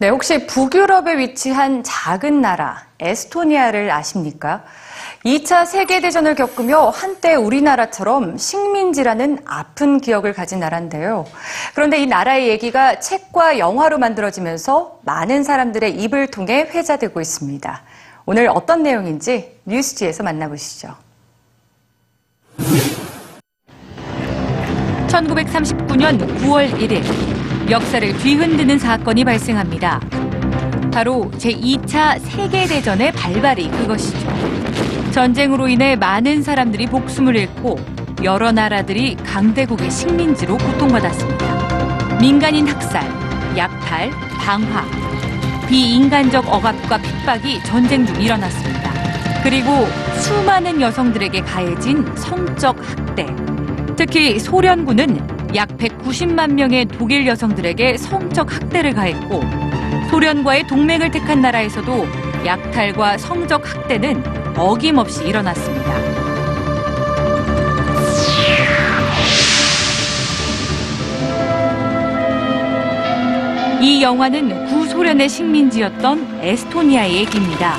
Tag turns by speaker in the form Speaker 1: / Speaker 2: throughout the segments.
Speaker 1: 네, 혹시 북유럽에 위치한 작은 나라 에스토니아를 아십니까? 2차 세계대전을 겪으며 한때 우리나라처럼 식민지라는 아픈 기억을 가진 나라인데요. 그런데 이 나라의 얘기가 책과 영화로 만들어지면서 많은 사람들의 입을 통해 회자되고 있습니다. 오늘 어떤 내용인지 뉴스지에서 만나보시죠. 1939년 9월 1일 역사를 뒤흔드는 사건이 발생합니다. 바로 제2차 세계대전의 발발이 그것이죠. 전쟁으로 인해 많은 사람들이 목숨을 잃고 여러 나라들이 강대국의 식민지로 고통받았습니다. 민간인 학살, 약탈, 방화, 비인간적 억압과 핍박이 전쟁 중 일어났습니다. 그리고 수많은 여성들에게 가해진 성적 학대. 특히 소련군은 약 190만 명의 독일 여성들에게 성적 학대를 가했고 소련과의 동맹을 택한 나라에서도 약탈과 성적 학대는 어김없이 일어났습니다. 이 영화는 구소련의 식민지였던 에스토니아의 얘기입니다.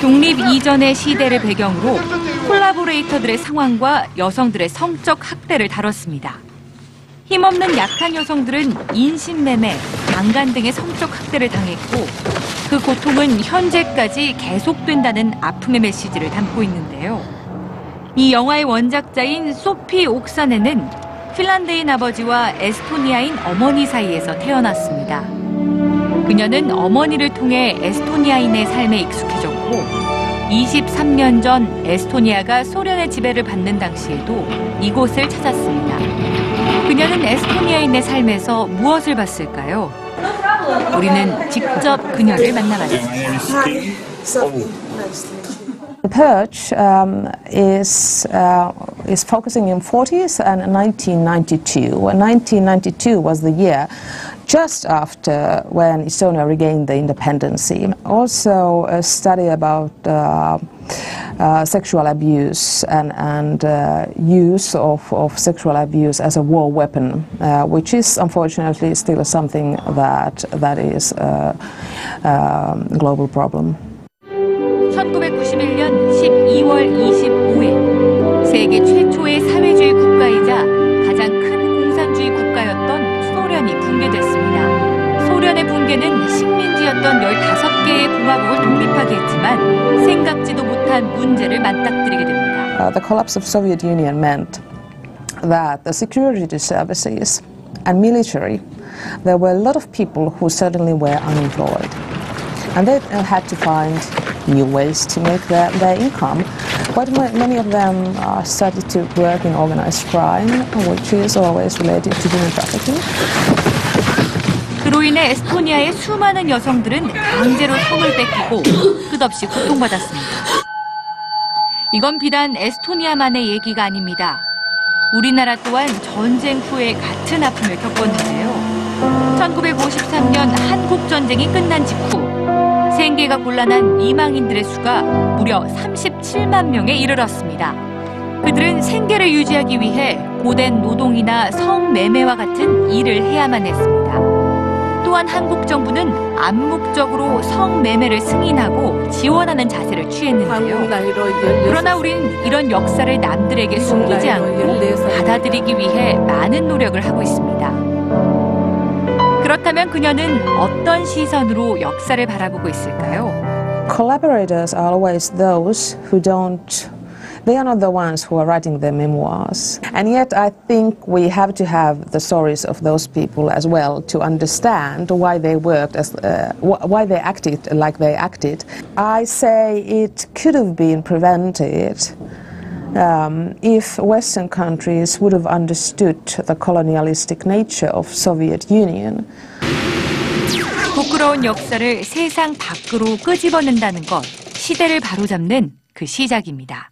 Speaker 1: 독립 이전의 시대를 배경으로 콜라보레이터들의 상황과 여성들의 성적 학대를 다뤘습니다. 힘없는 약한 여성들은 인신매매, 강간 등의 성적 학대를 당했고 그 고통은 현재까지 계속된다는 아픔의 메시지를 담고 있는데요. 이 영화의 원작자인 소피 옥사네는 핀란드인 아버지와 에스토니아인 어머니 사이에서 태어났습니다. 그녀는 어머니를 통해 에스토니아인의 삶에 익숙해졌고 23년 전 에스토니아가 소련의 지배를 받는 당시에도 이곳을 찾았습니다. 그녀는 에스토니아인의 삶에서 무엇을 봤을까요? 우리는 직접 그녀를 만나봤습니다.
Speaker 2: The Purge um, is uh, is focusing in 40s and 1992. And 1992 was the year just after when Estonia regained the independence. Also, a study about uh, uh, sexual abuse and, and uh, use of, of sexual abuse as a war weapon, uh, which is unfortunately still something that that is a, a global problem.
Speaker 1: 1991년 12월 25일 세계 최초의 소련의 붕괴는 식민지였던 15개의 공화국을 독립하게 했지만 생각지도 못한 문제를 맞닥뜨리게 됩니다.
Speaker 2: Uh, the collapse of Soviet Union meant that the security services and military, there were a lot of people who suddenly were unemployed. And they uh, had to find new ways to make their, their income. Quite ma- many of them uh, started to work in organized crime, which is always related to human trafficking.
Speaker 1: 그로 인해 에스토니아의 수많은 여성들은 강제로 성을 뺏기고 끝없이 고통받았습니다. 이건 비단 에스토니아만의 얘기가 아닙니다. 우리나라 또한 전쟁 후에 같은 아픔을 겪었는데요. 1953년 한국 전쟁이 끝난 직후 생계가 곤란한 이망인들의 수가 무려 37만 명에 이르렀습니다. 그들은 생계를 유지하기 위해 고된 노동이나 성매매와 같은 일을 해야만 했습니다. 또한 한국 정부는 암묵적으로 성매매를 승인하고 지원하는 자세를 취했는데요. 그러나 우린 이런 역사를 남들에게 숨기지 않고 받아들이기 위해 많은 노력을 하고 있습니다. 그렇다면 그녀는 어떤 시선으로 역사를 바라보고 있을까요?
Speaker 2: Collaborators are always those who don't they are not the ones who are writing their memoirs. And yet, I think we have to have the stories of those people as well to understand why they worked as, uh, wh- why they acted like they acted. I say it could have been prevented um, if Western countries would have understood the colonialistic nature of Soviet Union.
Speaker 1: 부끄러운 역사를 세상 밖으로 끄집어낸다는 것, 시대를 바로잡는 그 시작입니다.